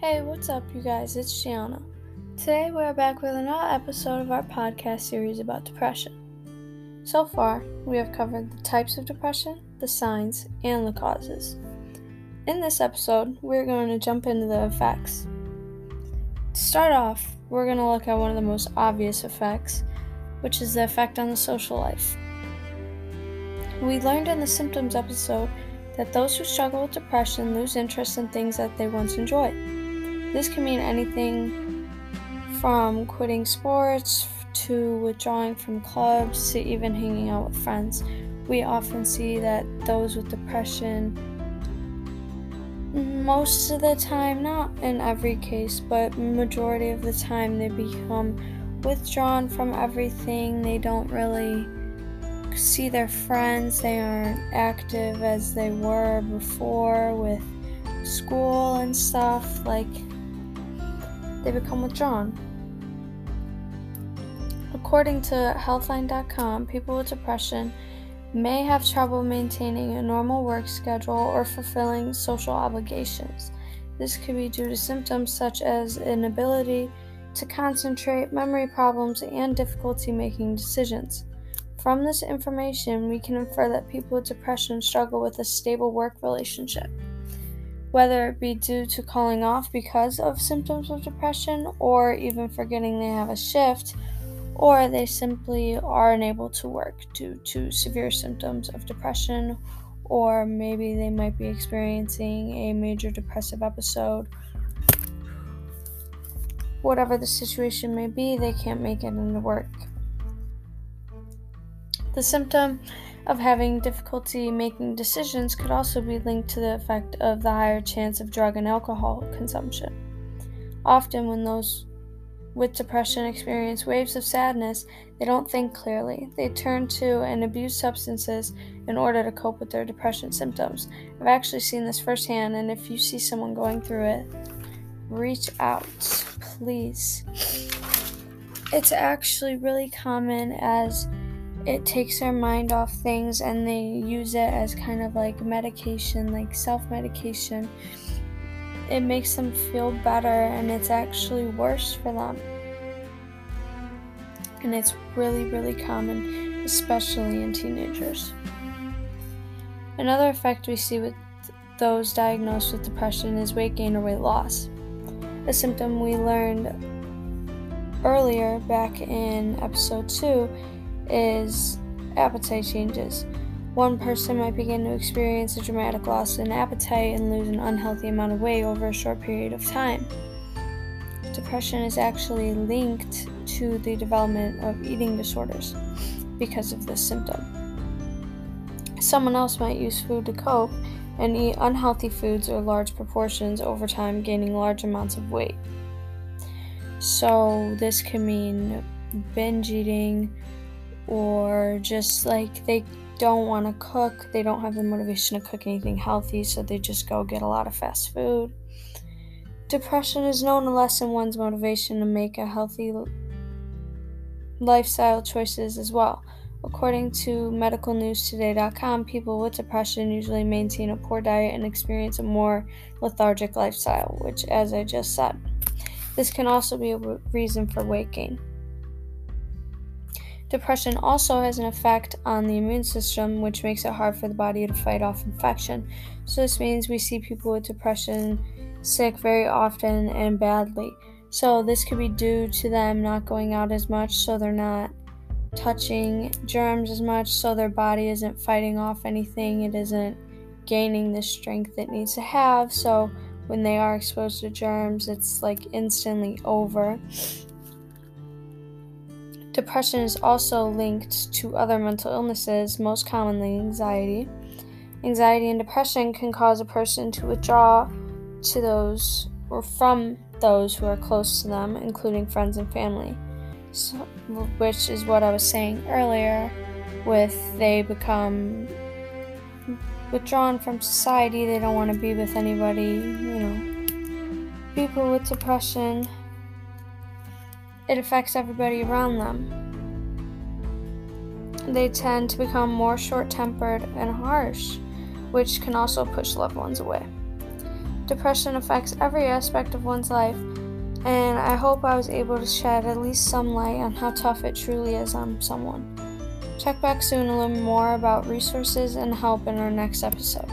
Hey, what's up, you guys? It's Gianna. Today we're back with another episode of our podcast series about depression. So far, we have covered the types of depression, the signs, and the causes. In this episode, we're going to jump into the effects. To start off, we're going to look at one of the most obvious effects, which is the effect on the social life. We learned in the symptoms episode that those who struggle with depression lose interest in things that they once enjoyed. This can mean anything from quitting sports to withdrawing from clubs to even hanging out with friends. We often see that those with depression, most of the time, not in every case, but majority of the time, they become withdrawn from everything. They don't really see their friends, they aren't active as they were before with school and stuff. Like, they become withdrawn. According to Healthline.com, people with depression may have trouble maintaining a normal work schedule or fulfilling social obligations. This could be due to symptoms such as inability to concentrate, memory problems, and difficulty making decisions. From this information, we can infer that people with depression struggle with a stable work relationship whether it be due to calling off because of symptoms of depression or even forgetting they have a shift, or they simply are unable to work due to severe symptoms of depression, or maybe they might be experiencing a major depressive episode. Whatever the situation may be, they can't make it into work. The symptom of having difficulty making decisions could also be linked to the effect of the higher chance of drug and alcohol consumption. Often, when those with depression experience waves of sadness, they don't think clearly. They turn to and abuse substances in order to cope with their depression symptoms. I've actually seen this firsthand, and if you see someone going through it, reach out, please. It's actually really common as it takes their mind off things and they use it as kind of like medication, like self medication. It makes them feel better and it's actually worse for them. And it's really, really common, especially in teenagers. Another effect we see with those diagnosed with depression is weight gain or weight loss. A symptom we learned earlier back in episode 2 is appetite changes. One person might begin to experience a dramatic loss in appetite and lose an unhealthy amount of weight over a short period of time. Depression is actually linked to the development of eating disorders because of this symptom. Someone else might use food to cope and eat unhealthy foods or large proportions over time, gaining large amounts of weight. So, this can mean binge eating, or just like they don't want to cook, they don't have the motivation to cook anything healthy, so they just go get a lot of fast food. Depression is known to lessen one's motivation to make a healthy lifestyle choices as well. According to medicalnewstoday.com, people with depression usually maintain a poor diet and experience a more lethargic lifestyle, which, as I just said, this can also be a reason for weight gain. Depression also has an effect on the immune system, which makes it hard for the body to fight off infection. So, this means we see people with depression sick very often and badly. So, this could be due to them not going out as much, so they're not touching germs as much, so their body isn't fighting off anything, it isn't gaining the strength it needs to have. So, when they are exposed to germs, it's like instantly over. Depression is also linked to other mental illnesses, most commonly anxiety. Anxiety and depression can cause a person to withdraw to those or from those who are close to them, including friends and family. So, which is what I was saying earlier with they become withdrawn from society, they don't want to be with anybody, you know. People with depression it affects everybody around them. They tend to become more short tempered and harsh, which can also push loved ones away. depression affects every aspect of one's life, and I hope I was able to shed at least some light on how tough it truly is on someone. Check back soon to learn more about resources and help in our next episode.